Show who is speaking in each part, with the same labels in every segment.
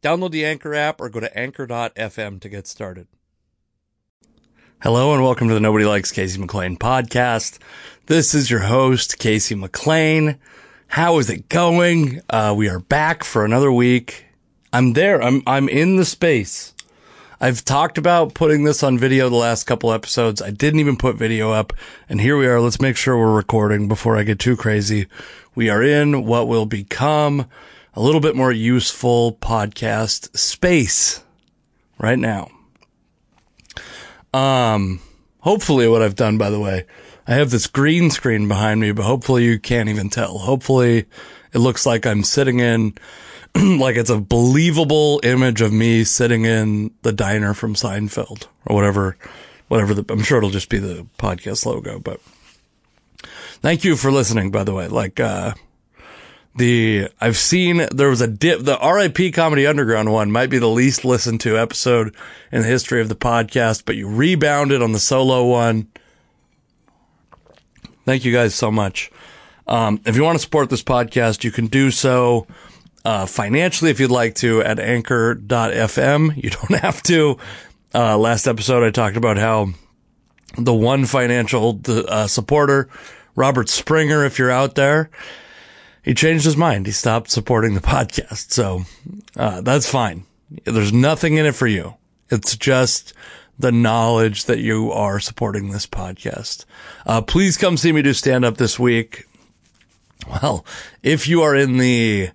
Speaker 1: Download the Anchor app or go to anchor.fm to get started. Hello and welcome to the Nobody Likes Casey McLain podcast. This is your host, Casey McLain. How is it going? Uh, we are back for another week. I'm there. I'm, I'm in the space. I've talked about putting this on video the last couple episodes. I didn't even put video up and here we are. Let's make sure we're recording before I get too crazy. We are in what will become a little bit more useful podcast space right now. Um, hopefully what I've done, by the way, I have this green screen behind me, but hopefully you can't even tell. Hopefully it looks like I'm sitting in, like it's a believable image of me sitting in the diner from Seinfeld or whatever, whatever the, I'm sure it'll just be the podcast logo, but thank you for listening, by the way. Like, uh, the I've seen there was a dip the RIP Comedy Underground one might be the least listened to episode in the history of the podcast, but you rebounded on the solo one. Thank you guys so much. Um, if you want to support this podcast, you can do so uh, financially if you'd like to at anchor.fm. You don't have to. Uh, last episode, I talked about how the one financial uh, supporter, Robert Springer, if you're out there, he changed his mind. He stopped supporting the podcast. So uh, that's fine. There's nothing in it for you. It's just the knowledge that you are supporting this podcast. Uh, please come see me do stand up this week. Well, if you are in the,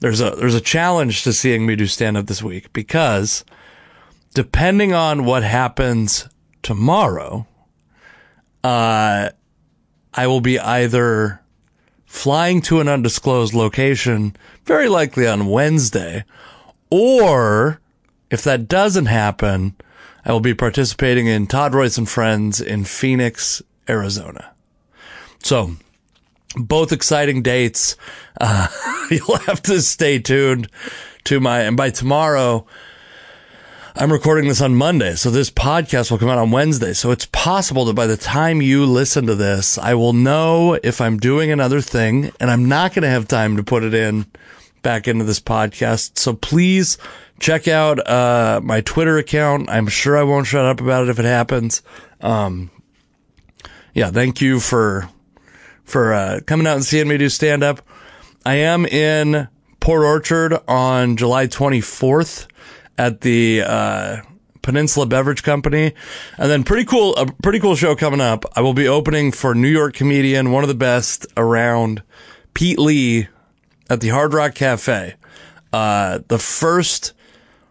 Speaker 1: there's a, there's a challenge to seeing me do stand up this week because depending on what happens tomorrow, uh, I will be either flying to an undisclosed location, very likely on Wednesday. Or if that doesn't happen, I will be participating in Todd Royce and Friends in Phoenix, Arizona. So both exciting dates. Uh, you'll have to stay tuned to my, and by tomorrow, I'm recording this on Monday, so this podcast will come out on Wednesday. So it's possible that by the time you listen to this, I will know if I'm doing another thing and I'm not going to have time to put it in back into this podcast. So please check out, uh, my Twitter account. I'm sure I won't shut up about it if it happens. Um, yeah, thank you for, for, uh, coming out and seeing me do stand up. I am in Port Orchard on July 24th at the uh, Peninsula Beverage Company, and then pretty cool, a pretty cool show coming up. I will be opening for New York comedian, one of the best around, Pete Lee, at the Hard Rock Cafe. Uh, the first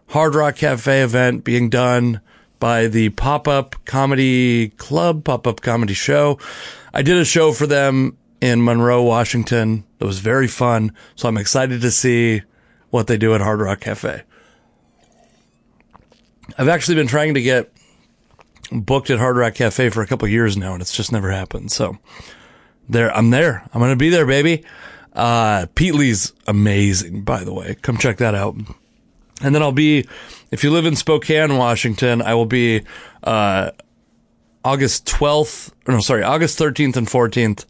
Speaker 1: Hard Rock Cafe event being done by the Pop Up Comedy Club, Pop Up Comedy Show. I did a show for them in Monroe, Washington. It was very fun. So I'm excited to see what they do at Hard Rock Cafe. I've actually been trying to get booked at Hard Rock Cafe for a couple years now, and it's just never happened. So there, I'm there. I'm gonna be there, baby. Uh, Pete Lee's amazing, by the way. Come check that out. And then I'll be, if you live in Spokane, Washington, I will be uh, August 12th. No, sorry, August 13th and 14th.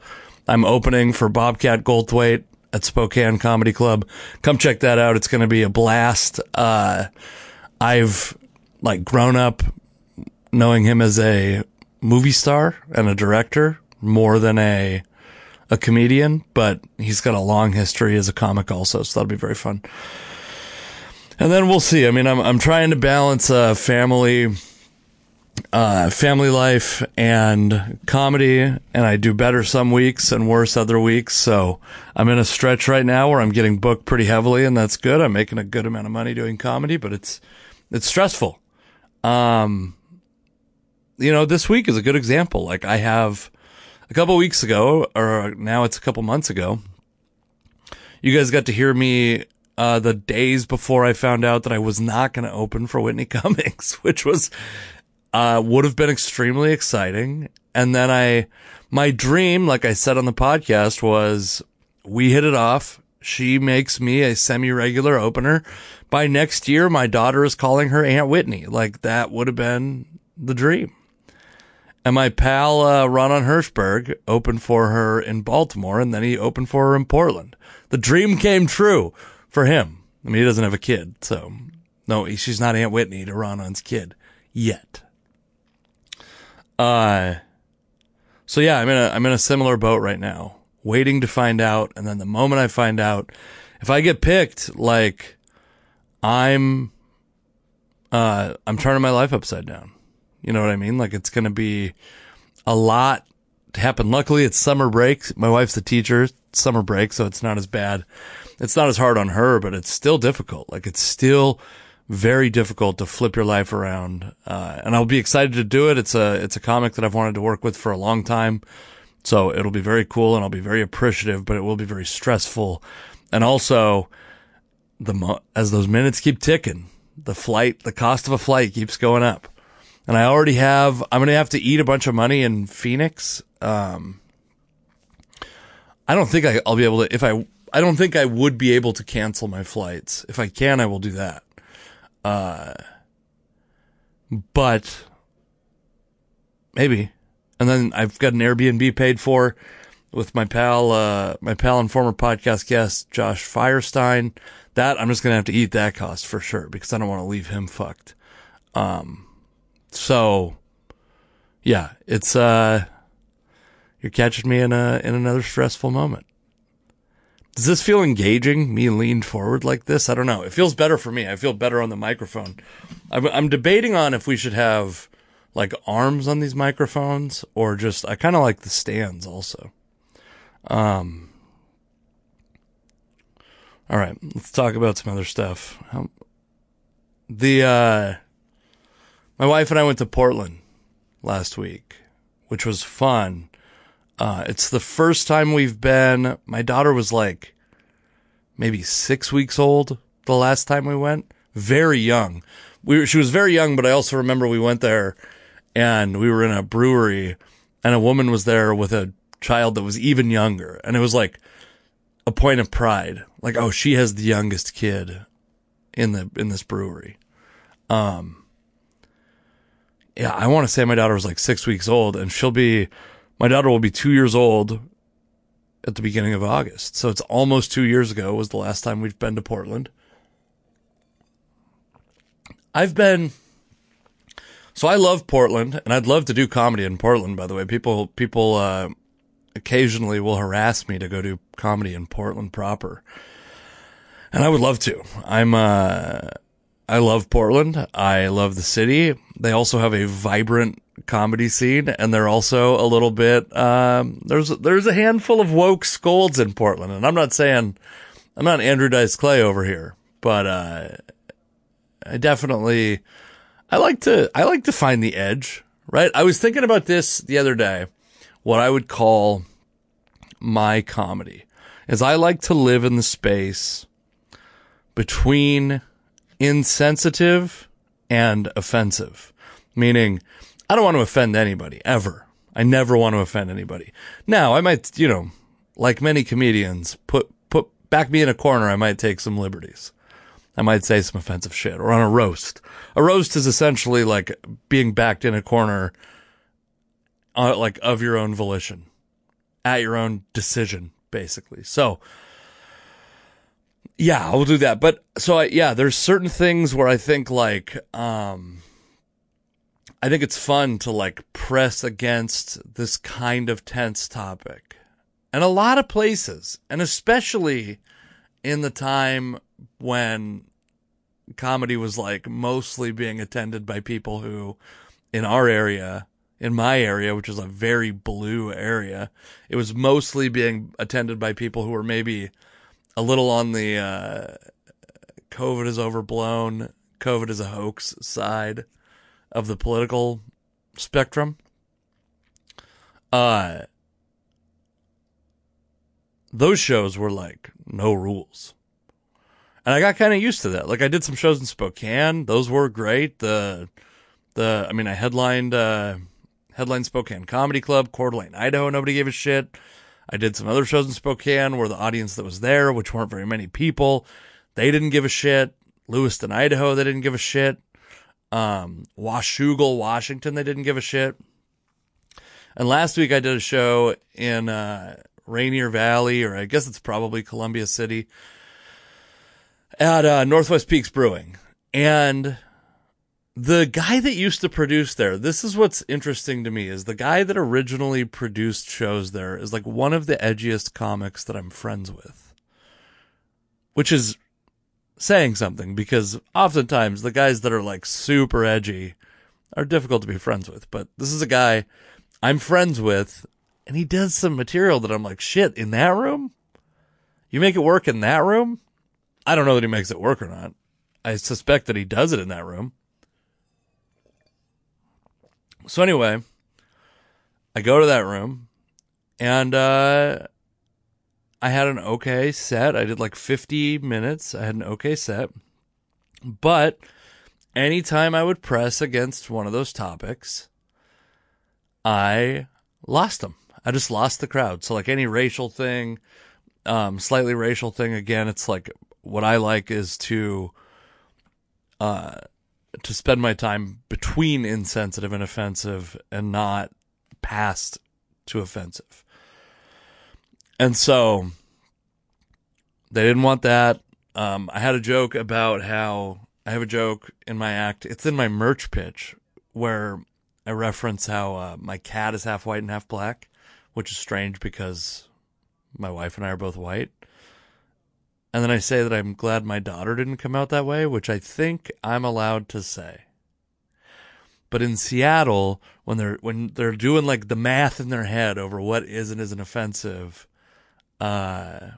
Speaker 1: I'm opening for Bobcat Goldthwait at Spokane Comedy Club. Come check that out. It's going to be a blast. Uh, I've like grown up knowing him as a movie star and a director more than a a comedian, but he's got a long history as a comic also, so that'll be very fun. And then we'll see. I mean, I'm I'm trying to balance uh, family uh, family life and comedy, and I do better some weeks and worse other weeks. So I'm in a stretch right now where I'm getting booked pretty heavily, and that's good. I'm making a good amount of money doing comedy, but it's it's stressful. Um, you know, this week is a good example. Like I have a couple weeks ago, or now it's a couple months ago. You guys got to hear me uh, the days before I found out that I was not going to open for Whitney Cummings, which was uh, would have been extremely exciting. And then I, my dream, like I said on the podcast, was we hit it off. She makes me a semi regular opener. By next year, my daughter is calling her Aunt Whitney. Like that would have been the dream. And my pal, uh, Ron Hirschberg opened for her in Baltimore and then he opened for her in Portland. The dream came true for him. I mean, he doesn't have a kid, so no, she's not Aunt Whitney to Ronon's kid yet. Uh, so yeah, I'm in a, I'm in a similar boat right now, waiting to find out. And then the moment I find out, if I get picked, like I'm, uh, I'm turning my life upside down. You know what I mean? Like it's going to be a lot to happen. Luckily, it's summer break. My wife's a teacher, summer break, so it's not as bad. It's not as hard on her, but it's still difficult. Like it's still very difficult to flip your life around. Uh, and I'll be excited to do it. It's a, it's a comic that I've wanted to work with for a long time. So it'll be very cool and I'll be very appreciative, but it will be very stressful. And also the, mo- as those minutes keep ticking, the flight, the cost of a flight keeps going up. And I already have, I'm going to have to eat a bunch of money in Phoenix. Um, I don't think I, I'll be able to, if I, I don't think I would be able to cancel my flights. If I can, I will do that. Uh, but maybe. And then I've got an Airbnb paid for with my pal, uh, my pal and former podcast guest, Josh Firestein. That I'm just going to have to eat that cost for sure because I don't want to leave him fucked. Um, so yeah, it's, uh, you're catching me in a, in another stressful moment. Does this feel engaging? Me leaned forward like this? I don't know. It feels better for me. I feel better on the microphone. I'm, I'm debating on if we should have like arms on these microphones or just, I kind of like the stands also. Um, all right, let's talk about some other stuff. Um, the, uh, my wife and I went to Portland last week, which was fun. Uh, it's the first time we've been, my daughter was like maybe six weeks old the last time we went. Very young. We were, she was very young, but I also remember we went there and we were in a brewery and a woman was there with a child that was even younger. And it was like a point of pride. Like, oh, she has the youngest kid in the, in this brewery. Um, yeah, I want to say my daughter was like six weeks old and she'll be, my daughter will be two years old at the beginning of August. So it's almost two years ago was the last time we've been to Portland. I've been, so I love Portland and I'd love to do comedy in Portland, by the way. People, people, uh, occasionally will harass me to go do comedy in Portland proper. And I would love to. I'm, uh, I love Portland. I love the city. They also have a vibrant comedy scene, and they're also a little bit. Um, there's there's a handful of woke scolds in Portland, and I'm not saying I'm not Andrew Dice Clay over here, but uh, I definitely I like to I like to find the edge. Right? I was thinking about this the other day. What I would call my comedy is I like to live in the space between insensitive and offensive, meaning I don't want to offend anybody ever. I never want to offend anybody. Now, I might, you know, like many comedians, put, put, back me in a corner, I might take some liberties. I might say some offensive shit or on a roast. A roast is essentially like being backed in a corner, uh, like of your own volition, at your own decision, basically. So, yeah, I'll do that. But so I, yeah, there's certain things where I think like, um, I think it's fun to like press against this kind of tense topic. And a lot of places, and especially in the time when comedy was like mostly being attended by people who in our area, in my area, which is a very blue area, it was mostly being attended by people who were maybe a little on the uh, COVID is overblown, COVID is a hoax side of the political spectrum. Uh, those shows were like no rules. And I got kind of used to that. Like I did some shows in Spokane. Those were great. The, the, I mean, I headlined, uh, headlined Spokane Comedy Club, Coeur d'Alene, Idaho. Nobody gave a shit. I did some other shows in Spokane where the audience that was there, which weren't very many people, they didn't give a shit. Lewiston, Idaho, they didn't give a shit. Um, Washougal, Washington, they didn't give a shit. And last week I did a show in, uh, Rainier Valley, or I guess it's probably Columbia City, at uh, Northwest Peaks Brewing. And the guy that used to produce there, this is what's interesting to me, is the guy that originally produced shows there is like one of the edgiest comics that I'm friends with. Which is saying something because oftentimes the guys that are like super edgy are difficult to be friends with. But this is a guy I'm friends with and he does some material that I'm like, shit, in that room? You make it work in that room? I don't know that he makes it work or not. I suspect that he does it in that room. So anyway, I go to that room and uh I had an okay set. I did like 50 minutes. I had an okay set. But anytime I would press against one of those topics, I lost them. I just lost the crowd. So like any racial thing, um, slightly racial thing, again, it's like what I like is to, uh, to spend my time between insensitive and offensive and not past to offensive. And so they didn't want that. Um, I had a joke about how I have a joke in my act. It's in my merch pitch where I reference how uh, my cat is half white and half black, which is strange because my wife and I are both white. And then I say that I'm glad my daughter didn't come out that way, which I think I'm allowed to say. But in Seattle, when they're when they're doing like the math in their head over what is and isn't offensive, uh,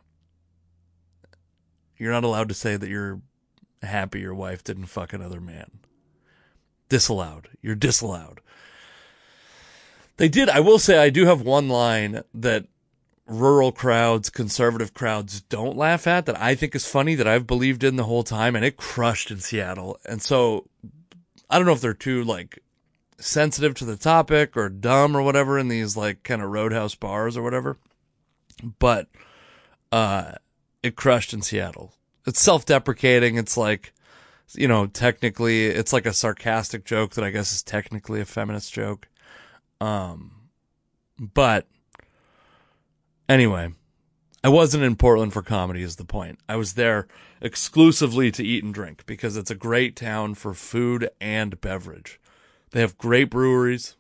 Speaker 1: you're not allowed to say that you're happy your wife didn't fuck another man. Disallowed. You're disallowed. They did. I will say I do have one line that rural crowds, conservative crowds don't laugh at that I think is funny that I've believed in the whole time and it crushed in Seattle. And so I don't know if they're too like sensitive to the topic or dumb or whatever in these like kind of roadhouse bars or whatever. But uh it crushed in Seattle. It's self-deprecating. It's like you know, technically it's like a sarcastic joke that I guess is technically a feminist joke. Um but anyway, I wasn't in Portland for comedy is the point. I was there exclusively to eat and drink because it's a great town for food and beverage. They have great breweries.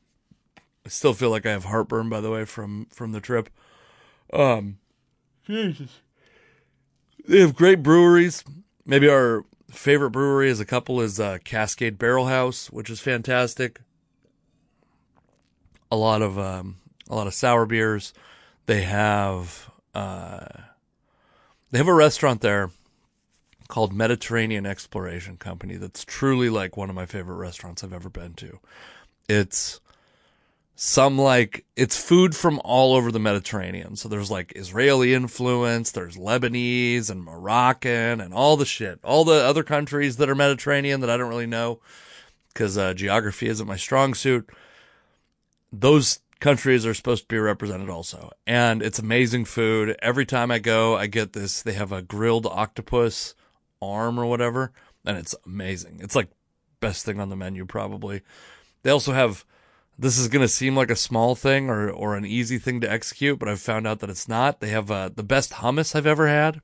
Speaker 1: I still feel like I have heartburn by the way from from the trip. Um Jesus. They have great breweries. Maybe our favorite brewery as a couple is uh, Cascade Barrel House, which is fantastic. A lot of um, a lot of sour beers. They have uh, they have a restaurant there called Mediterranean Exploration Company that's truly like one of my favorite restaurants I've ever been to. It's some like it's food from all over the Mediterranean. So there's like Israeli influence, there's Lebanese and Moroccan and all the shit. All the other countries that are Mediterranean that I don't really know because uh, geography isn't my strong suit. Those countries are supposed to be represented also. And it's amazing food. Every time I go, I get this. They have a grilled octopus arm or whatever, and it's amazing. It's like best thing on the menu probably. They also have this is going to seem like a small thing or, or an easy thing to execute, but I've found out that it's not. They have uh, the best hummus I've ever had.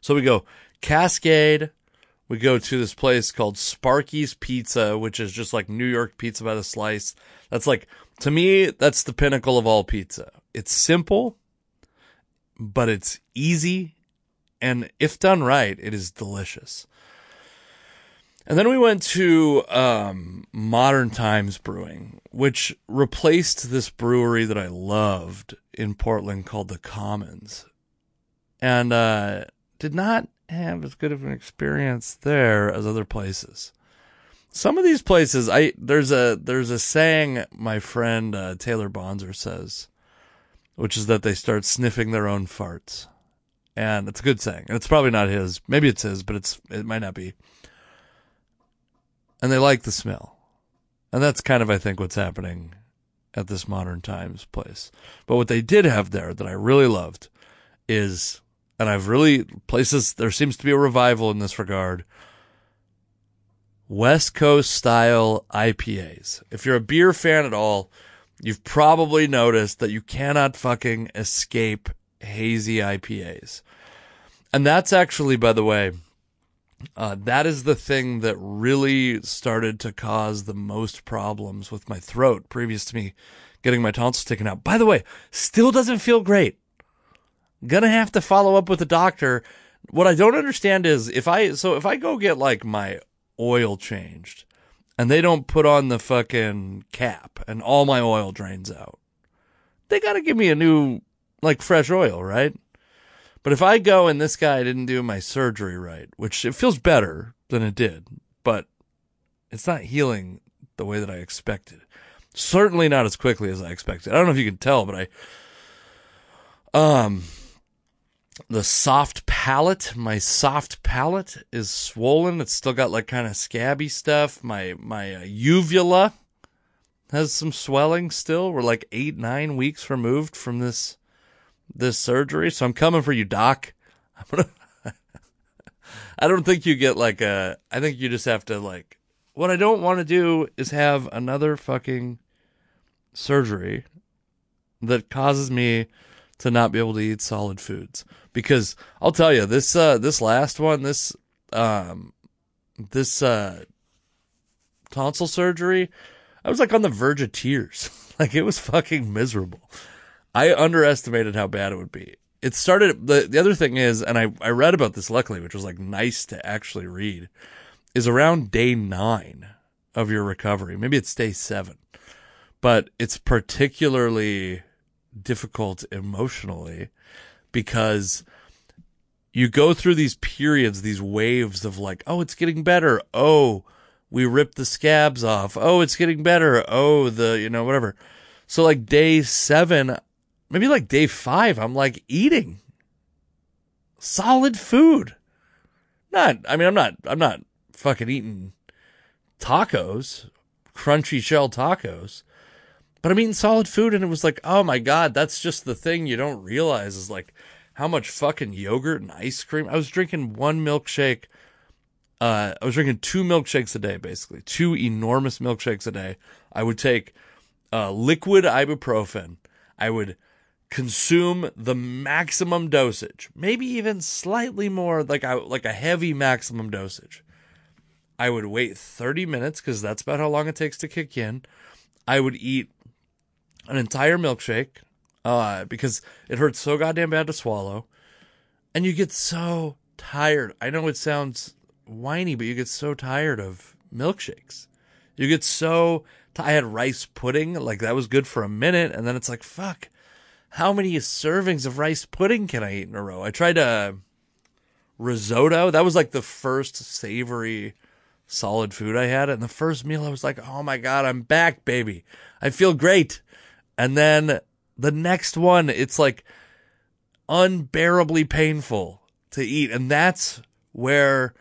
Speaker 1: So we go Cascade. We go to this place called Sparky's Pizza, which is just like New York pizza by the slice. That's like, to me, that's the pinnacle of all pizza. It's simple, but it's easy. And if done right, it is delicious. And then we went to um, Modern Times Brewing, which replaced this brewery that I loved in Portland called the Commons. And uh, did not have as good of an experience there as other places. Some of these places, I there's a there's a saying my friend uh, Taylor Bonzer says, which is that they start sniffing their own farts, and it's a good saying. And it's probably not his. Maybe it's his, but it's it might not be. And they like the smell, and that's kind of I think what's happening at this modern times place. But what they did have there that I really loved is, and I've really places there seems to be a revival in this regard West Coast style IPAs. If you're a beer fan at all, you've probably noticed that you cannot fucking escape hazy IPAs. And that's actually, by the way, uh, that is the thing that really started to cause the most problems with my throat previous to me getting my tonsils taken out. By the way, still doesn't feel great. Gonna have to follow up with the doctor. What I don't understand is if I, so if I go get like my oil changed and they don't put on the fucking cap and all my oil drains out, they got to give me a new, like, fresh oil, right? But if I go and this guy didn't do my surgery right, which it feels better than it did, but it's not healing the way that I expected. Certainly not as quickly as I expected. I don't know if you can tell, but I, um, the soft palate, my soft palate is swollen. It's still got like kind of scabby stuff. My my uh, uvula has some swelling still. We're like 8 9 weeks removed from this this surgery. So I'm coming for you, doc. I'm gonna I don't think you get like a I think you just have to like what I don't want to do is have another fucking surgery that causes me to not be able to eat solid foods. Because I'll tell you this uh this last one this um this uh tonsil surgery I was like on the verge of tears. Like it was fucking miserable. I underestimated how bad it would be. It started the the other thing is and I I read about this luckily which was like nice to actually read is around day 9 of your recovery. Maybe it's day 7 but it's particularly difficult emotionally because you go through these periods, these waves of like, oh, it's getting better. Oh, we ripped the scabs off. Oh, it's getting better. Oh, the, you know, whatever. So like day seven, maybe like day five, I'm like eating solid food. Not, I mean, I'm not, I'm not fucking eating tacos, crunchy shell tacos, but I'm eating solid food. And it was like, oh my God, that's just the thing you don't realize is like, how much fucking yogurt and ice cream. I was drinking one milkshake. Uh, I was drinking two milkshakes a day, basically two enormous milkshakes a day. I would take uh, liquid ibuprofen. I would consume the maximum dosage, maybe even slightly more, like a like a heavy maximum dosage. I would wait 30 minutes because that's about how long it takes to kick in. I would eat an entire milkshake, uh, because it hurts so goddamn bad to swallow. And you get so tired. I know it sounds whiny, but you get so tired of milkshakes. You get so. T- I had rice pudding, like that was good for a minute, and then it's like, fuck, how many servings of rice pudding can I eat in a row? I tried a uh, risotto. That was like the first savory solid food I had. And the first meal, I was like, oh my God, I'm back, baby. I feel great. And then the next one, it's like unbearably painful to eat. And that's where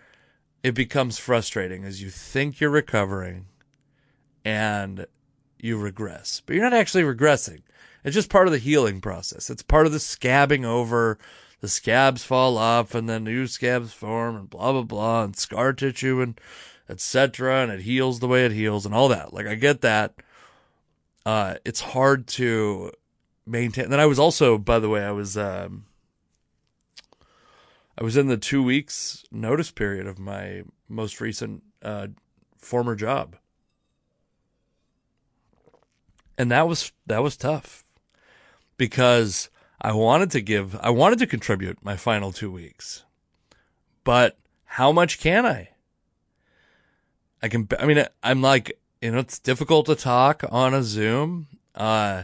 Speaker 1: it becomes frustrating as you think you're recovering and you regress, but you're not actually regressing. It's just part of the healing process. It's part of the scabbing over. The scabs fall off and then new scabs form and blah, blah, blah, and scar tissue and etc. And it heals the way it heals and all that. Like, I get that. Uh, it's hard to maintain. Then I was also, by the way, I was um, I was in the two weeks notice period of my most recent uh, former job, and that was that was tough because I wanted to give, I wanted to contribute my final two weeks, but how much can I? I can, I mean, I'm like, you know, it's difficult to talk on a Zoom. Uh,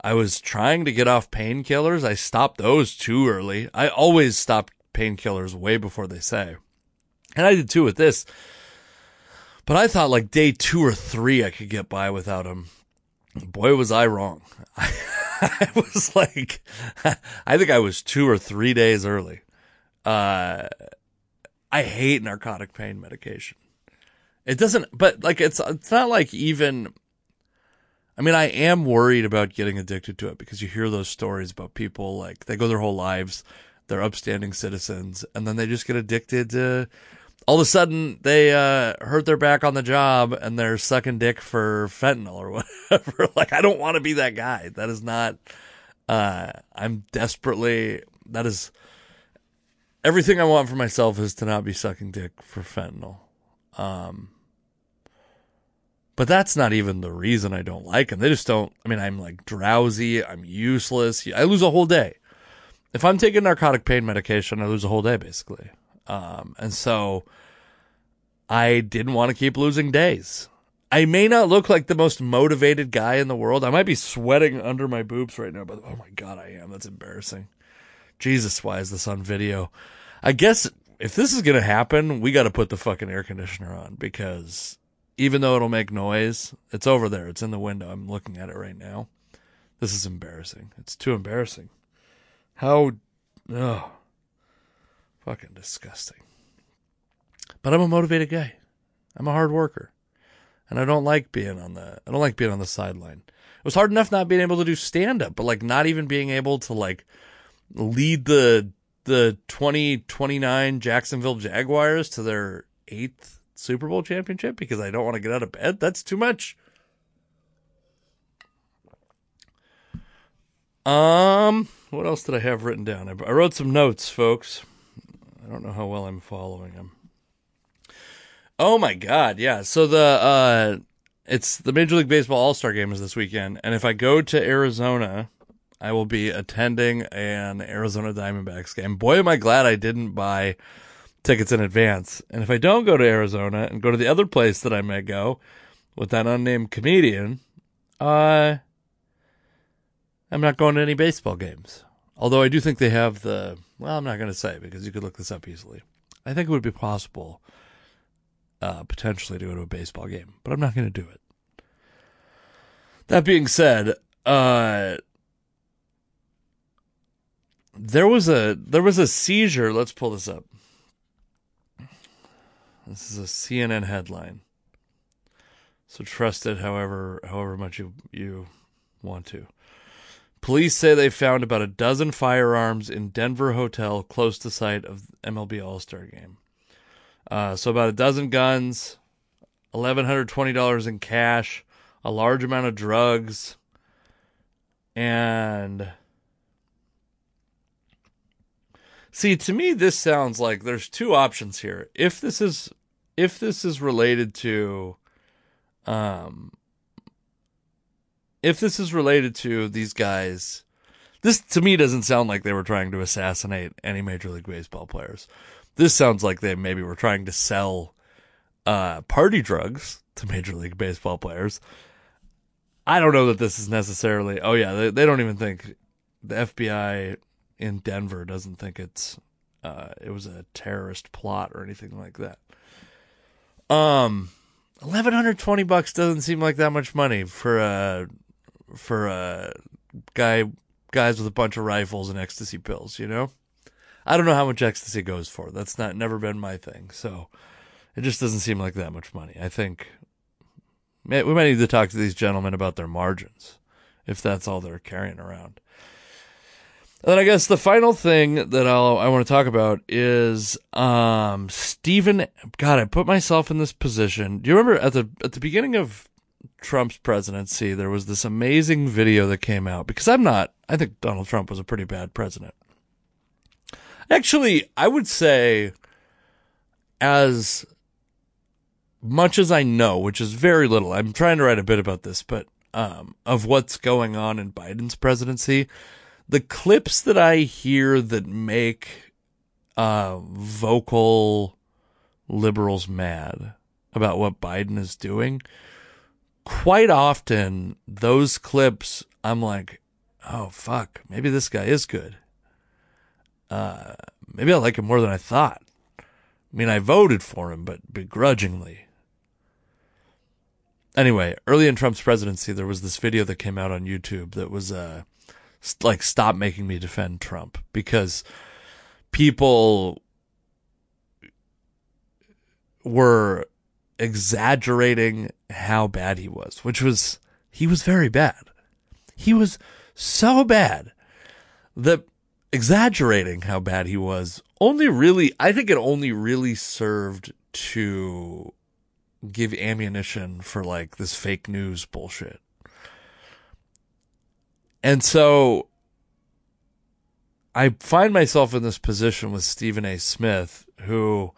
Speaker 1: I was trying to get off painkillers. I stopped those too early. I always stop painkillers way before they say. And I did too with this. But I thought like day two or three I could get by without them. Boy, was I wrong. I, was like, I think I was two or three days early. Uh, I hate narcotic pain medication. It doesn't, but like, it's, it's not like even, I mean, I am worried about getting addicted to it because you hear those stories about people like they go their whole lives, they're upstanding citizens, and then they just get addicted to all of a sudden they uh, hurt their back on the job and they're sucking dick for fentanyl or whatever. like, I don't want to be that guy. That is not. Uh, I'm desperately. That is everything I want for myself is to not be sucking dick for fentanyl. Um, but that's not even the reason I don't like them. They just don't. I mean, I'm like drowsy. I'm useless. I lose a whole day. If I'm taking narcotic pain medication, I lose a whole day basically. Um, and so I didn't want to keep losing days. I may not look like the most motivated guy in the world. I might be sweating under my boobs right now, but oh my God, I am. That's embarrassing. Jesus, why is this on video? I guess if this is going to happen, we got to put the fucking air conditioner on because even though it'll make noise, it's over there. It's in the window. I'm looking at it right now. This is embarrassing. It's too embarrassing. How, oh, Fucking disgusting. But I'm a motivated guy. I'm a hard worker. And I don't like being on the I don't like being on the sideline. It was hard enough not being able to do stand up, but like not even being able to like lead the the 2029 Jacksonville Jaguars to their 8th Super Bowl championship because I don't want to get out of bed. That's too much. Um, what else did I have written down? I wrote some notes, folks. I don't know how well I'm following them. Oh my god, yeah. So the uh it's the Major League Baseball All-Star game is this weekend and if I go to Arizona, I will be attending an Arizona Diamondbacks game. Boy am I glad I didn't buy tickets in advance. And if I don't go to Arizona and go to the other place that I may go with that unnamed comedian, uh I'm not going to any baseball games. Although I do think they have the well, I'm not going to say because you could look this up easily. I think it would be possible, uh, potentially, to go to a baseball game, but I'm not going to do it. That being said, uh, there was a there was a seizure. Let's pull this up. This is a CNN headline. So trust it however however much you you want to. Police say they found about a dozen firearms in Denver hotel close to site of MLB All Star Game. Uh, so about a dozen guns, eleven hundred twenty dollars in cash, a large amount of drugs, and see to me this sounds like there's two options here. If this is if this is related to um if this is related to these guys, this to me doesn't sound like they were trying to assassinate any Major League Baseball players. This sounds like they maybe were trying to sell uh, party drugs to Major League Baseball players. I don't know that this is necessarily. Oh yeah, they, they don't even think the FBI in Denver doesn't think it's uh, it was a terrorist plot or anything like that. Um, eleven hundred twenty bucks doesn't seem like that much money for a for a guy guys with a bunch of rifles and ecstasy pills, you know? I don't know how much ecstasy goes for. That's not never been my thing. So it just doesn't seem like that much money. I think we might need to talk to these gentlemen about their margins if that's all they're carrying around. Then I guess the final thing that I'll, I want to talk about is um, Stephen. God, I put myself in this position. Do you remember at the at the beginning of Trump's presidency, there was this amazing video that came out because I'm not, I think Donald Trump was a pretty bad president. Actually, I would say, as much as I know, which is very little, I'm trying to write a bit about this, but um, of what's going on in Biden's presidency, the clips that I hear that make uh, vocal liberals mad about what Biden is doing, quite often those clips, I'm like, oh, fuck, maybe this guy is good. Uh, maybe I like him more than I thought. I mean, I voted for him, but begrudgingly. Anyway, early in Trump's presidency, there was this video that came out on YouTube that was uh, like, stop making me defend Trump because people were exaggerating how bad he was, which was, he was very bad. He was so bad that exaggerating how bad he was only really, I think it only really served to give ammunition for like this fake news bullshit. And so I find myself in this position with Stephen A. Smith, who,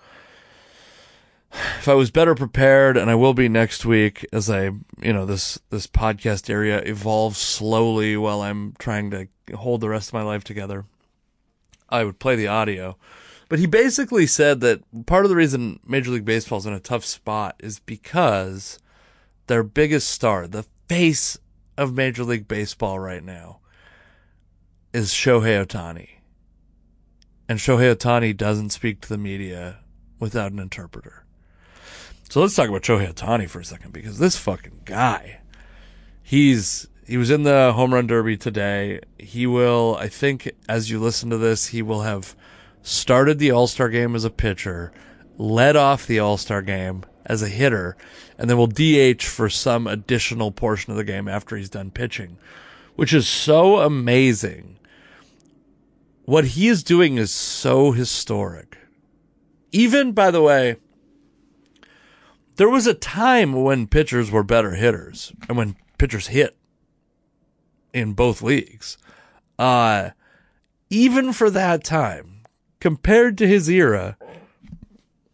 Speaker 1: if I was better prepared, and I will be next week as I, you know, this, this podcast area evolves slowly while I'm trying to hold the rest of my life together, I would play the audio. But he basically said that part of the reason Major League Baseball is in a tough spot is because their biggest star, the face of Major League Baseball right now, is Shohei Ohtani. And Shohei Ohtani doesn't speak to the media without an interpreter. So let's talk about Shohei Ohtani for a second because this fucking guy, he's he was in the home run derby today. He will, I think, as you listen to this, he will have started the All Star game as a pitcher, led off the All Star game as a hitter, and then will DH for some additional portion of the game after he's done pitching, which is so amazing. What he is doing is so historic. Even, by the way, there was a time when pitchers were better hitters and when pitchers hit in both leagues. Uh, even for that time, compared to his era,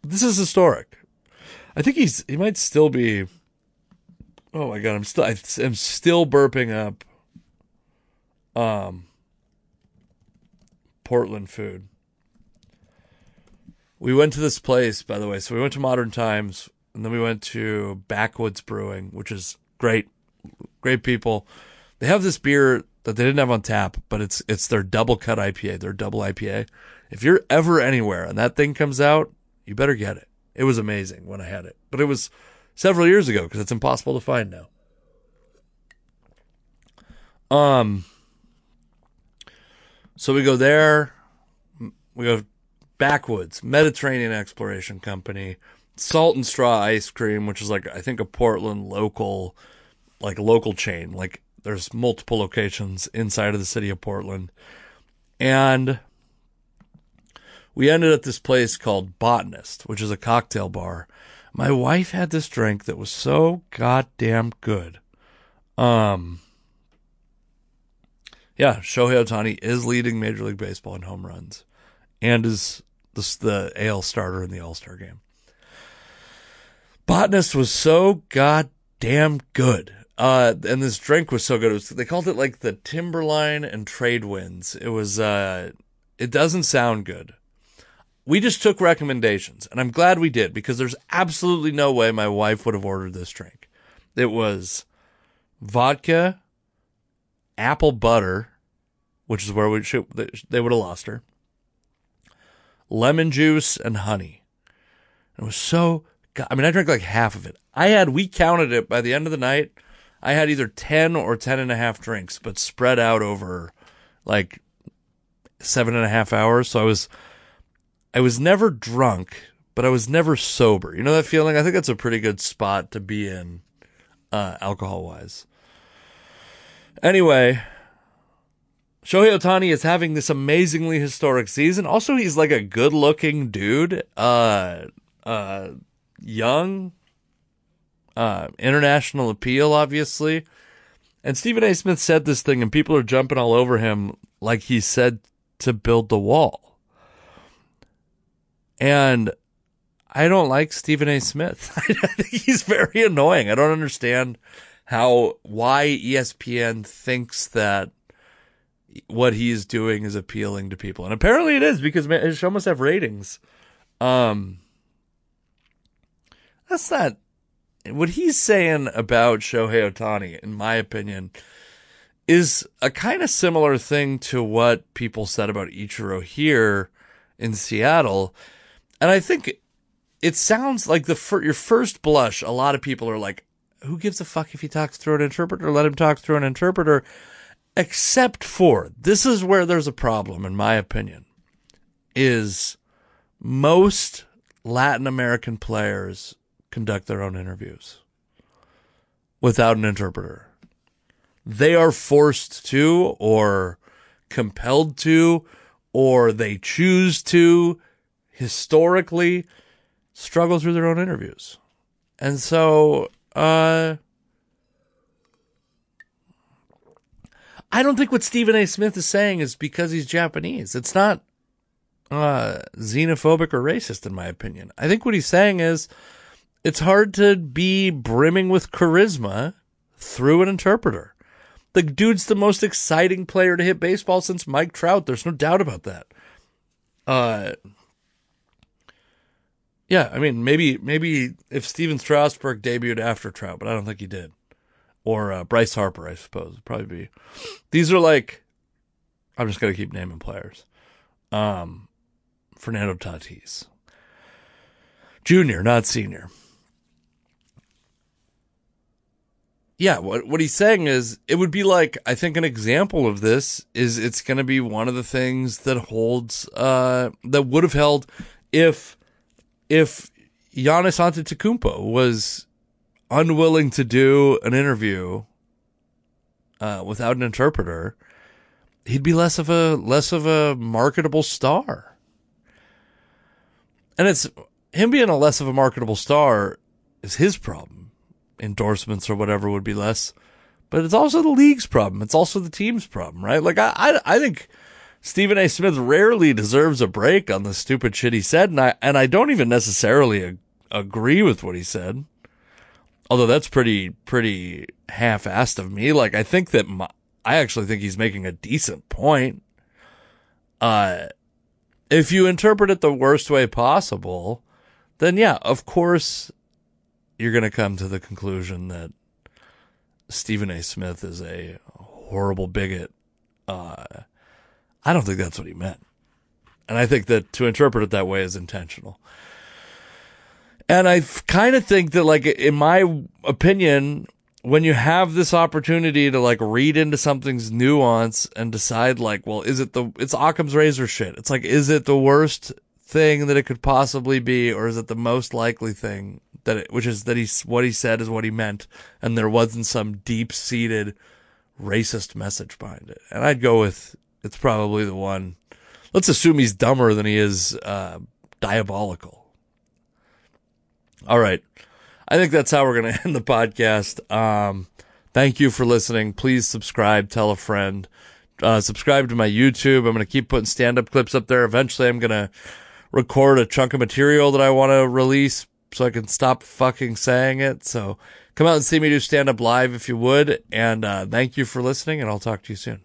Speaker 1: this is historic. I think he's he might still be. Oh my god, I'm still I'm still burping up. Um. Portland food. We went to this place, by the way. So we went to Modern Times, and then we went to Backwoods Brewing, which is great, great people. They have this beer that they didn't have on tap, but it's it's their double cut IPA, their double IPA. If you're ever anywhere and that thing comes out, you better get it. It was amazing when I had it, but it was several years ago because it's impossible to find now. Um, so we go there. We go backwoods Mediterranean Exploration Company, Salt and Straw Ice Cream, which is like I think a Portland local, like local chain. Like there's multiple locations inside of the city of Portland, and we ended at this place called Botanist, which is a cocktail bar. My wife had this drink that was so goddamn good. Um, yeah, Shohei Ohtani is leading Major League Baseball in home runs, and is the, the AL starter in the All Star game. Botanist was so goddamn good. Uh, and this drink was so good. Was, they called it like the Timberline and Trade Winds. It was, uh, it doesn't sound good we just took recommendations, and I'm glad we did because there's absolutely no way my wife would have ordered this drink. It was vodka, apple butter, which is where we should, they would have lost her, lemon juice, and honey. It was so. I mean, I drank like half of it. I had, we counted it by the end of the night. I had either 10 or 10 and a half drinks, but spread out over like seven and a half hours. So I was I was never drunk, but I was never sober. You know that feeling? I think that's a pretty good spot to be in, uh, alcohol wise. Anyway, Shohei Ohtani is having this amazingly historic season. Also, he's like a good looking dude, uh, uh, young, uh, international appeal, obviously. And Stephen A. Smith said this thing, and people are jumping all over him like he said to build the wall. And I don't like Stephen A. Smith. I think he's very annoying. I don't understand how why ESPN thinks that what he's doing is appealing to people. And apparently it is because his show must have ratings. Um that's not what he's saying about Shohei Ohtani, in my opinion, is a kind of similar thing to what people said about Ichiro here in Seattle. And I think it sounds like the fir- your first blush, a lot of people are like, who gives a fuck if he talks through an interpreter? Let him talk through an interpreter. Except for this is where there's a problem, in my opinion, is most Latin American players conduct their own interviews without an interpreter. They are forced to, or compelled to, or they choose to historically struggle through their own interviews. And so, uh, I don't think what Stephen A. Smith is saying is because he's Japanese. It's not uh, xenophobic or racist, in my opinion. I think what he's saying is it's hard to be brimming with charisma through an interpreter. The dude's the most exciting player to hit baseball since Mike Trout. There's no doubt about that. Uh, yeah, I mean, maybe maybe if Stephen Strasburg debuted after Trout, but I don't think he did or uh, Bryce Harper, I suppose would probably be. These are like, I'm just gonna keep naming players. Um, Fernando Tatis, junior, not senior. Yeah, what what he's saying is it would be like I think an example of this is it's going to be one of the things that holds uh that would have held if if Giannis Antetokounmpo was unwilling to do an interview uh, without an interpreter, he'd be less of a less of a marketable star. And it's him being a less of a marketable star is his problem. Endorsements or whatever would be less, but it's also the league's problem. It's also the team's problem, right? Like I, I, I think Stephen A. Smith rarely deserves a break on the stupid shit he said, and I and I don't even necessarily ag- agree with what he said although that's pretty pretty half-assed of me. Like I think that my, I actually think he's making a decent point. Uh, if you interpret it the worst way possible, then yeah, of course, you're going to come to the conclusion that Stephen A. Smith is a horrible bigot. Uh, I don't think that's what he meant. And I think that to interpret it that way is intentional. And I kind of think that, like, in my opinion, when you have this opportunity to like read into something's nuance and decide, like, well, is it the, it's Occam's razor shit. It's like, is it the worst thing that it could possibly be, or is it the most likely thing that it, which is that he's, what he said is what he meant, and there wasn't some deep seated racist message behind it. And I'd go with, it's probably the one. Let's assume he's dumber than he is, uh, diabolical. All right. I think that's how we're going to end the podcast. Um, thank you for listening. Please subscribe, tell a friend, uh, subscribe to my YouTube. I'm going to keep putting stand up clips up there. Eventually, I'm going to record a chunk of material that I want to release so I can stop fucking saying it. So come out and see me do stand up live if you would. And, uh, thank you for listening and I'll talk to you soon.